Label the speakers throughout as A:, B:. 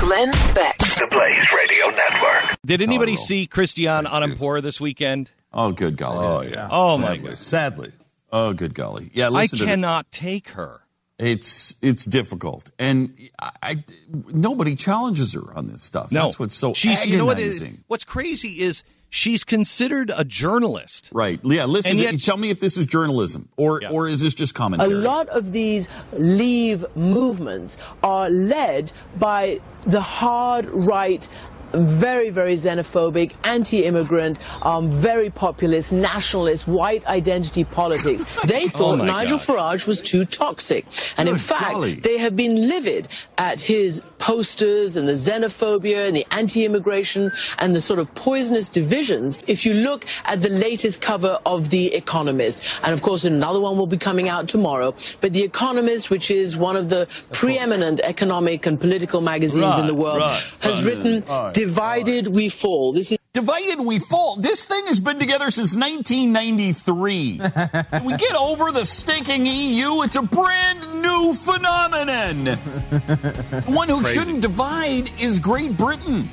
A: Glenn Beck.
B: The Blaze Radio Network.
C: Did anybody
D: Total.
C: see Christiane Amanpour this weekend?
D: Oh, good golly.
E: Oh yeah.
C: Oh, my
E: Sadly.
C: God.
E: Sadly.
D: Oh, good golly. Yeah,
C: I
D: listen to the-
C: cannot take her.
D: It's it's difficult, and I, I- nobody challenges her on this stuff.
C: No,
D: That's what's so
C: she's. You know what? Is, what's crazy is she's considered a journalist.
D: Right? Yeah. Listen.
C: And yet-
D: tell me if this is journalism or
C: Yeah.
D: or is this just commentary?
F: A lot of these leave movements are led by the hard right. Very, very xenophobic, anti-immigrant, um, very populist, nationalist, white identity politics. They thought
C: Oh
F: Nigel
C: gosh.
F: Farage was too toxic, and in fact,
D: golly.
F: they have been livid at his posters and the xenophobia and the anti-immigration and the sort of poisonous divisions. If you look at the latest cover of The Economist, and of course another one will be coming out tomorrow, but The Economist, which is one of the preeminent economic and political magazines in the world,
C: right,
F: has written "Divided We Fall." This is
D: Divided we fall. This thing has been together since 1993. Can we get over the stinking EU? It's a brand new phenomenon. the one who shouldn't divide is Great Britain.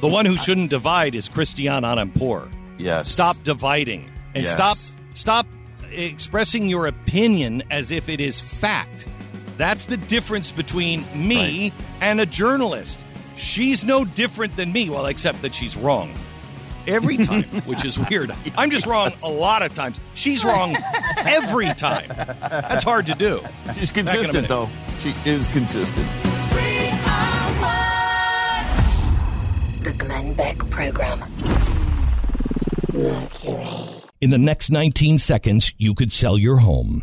C: The one who shouldn't divide is Christiane Amanpour.
D: Yes.
C: Stop dividing and
D: Yes.
C: stop stop expressing your opinion as if it is fact. That's the difference between me
D: Right.
C: and a journalist. She's no different than me, well, except that she's wrong. Every time, which is weird. I'm just wrong a lot of times. She's wrong every time. That's hard to do.
D: She's
C: Back in a
D: consistent, though. She is consistent.
A: The Glenn Beck Program. Mercury.
G: In the next 19 seconds, you could sell your home.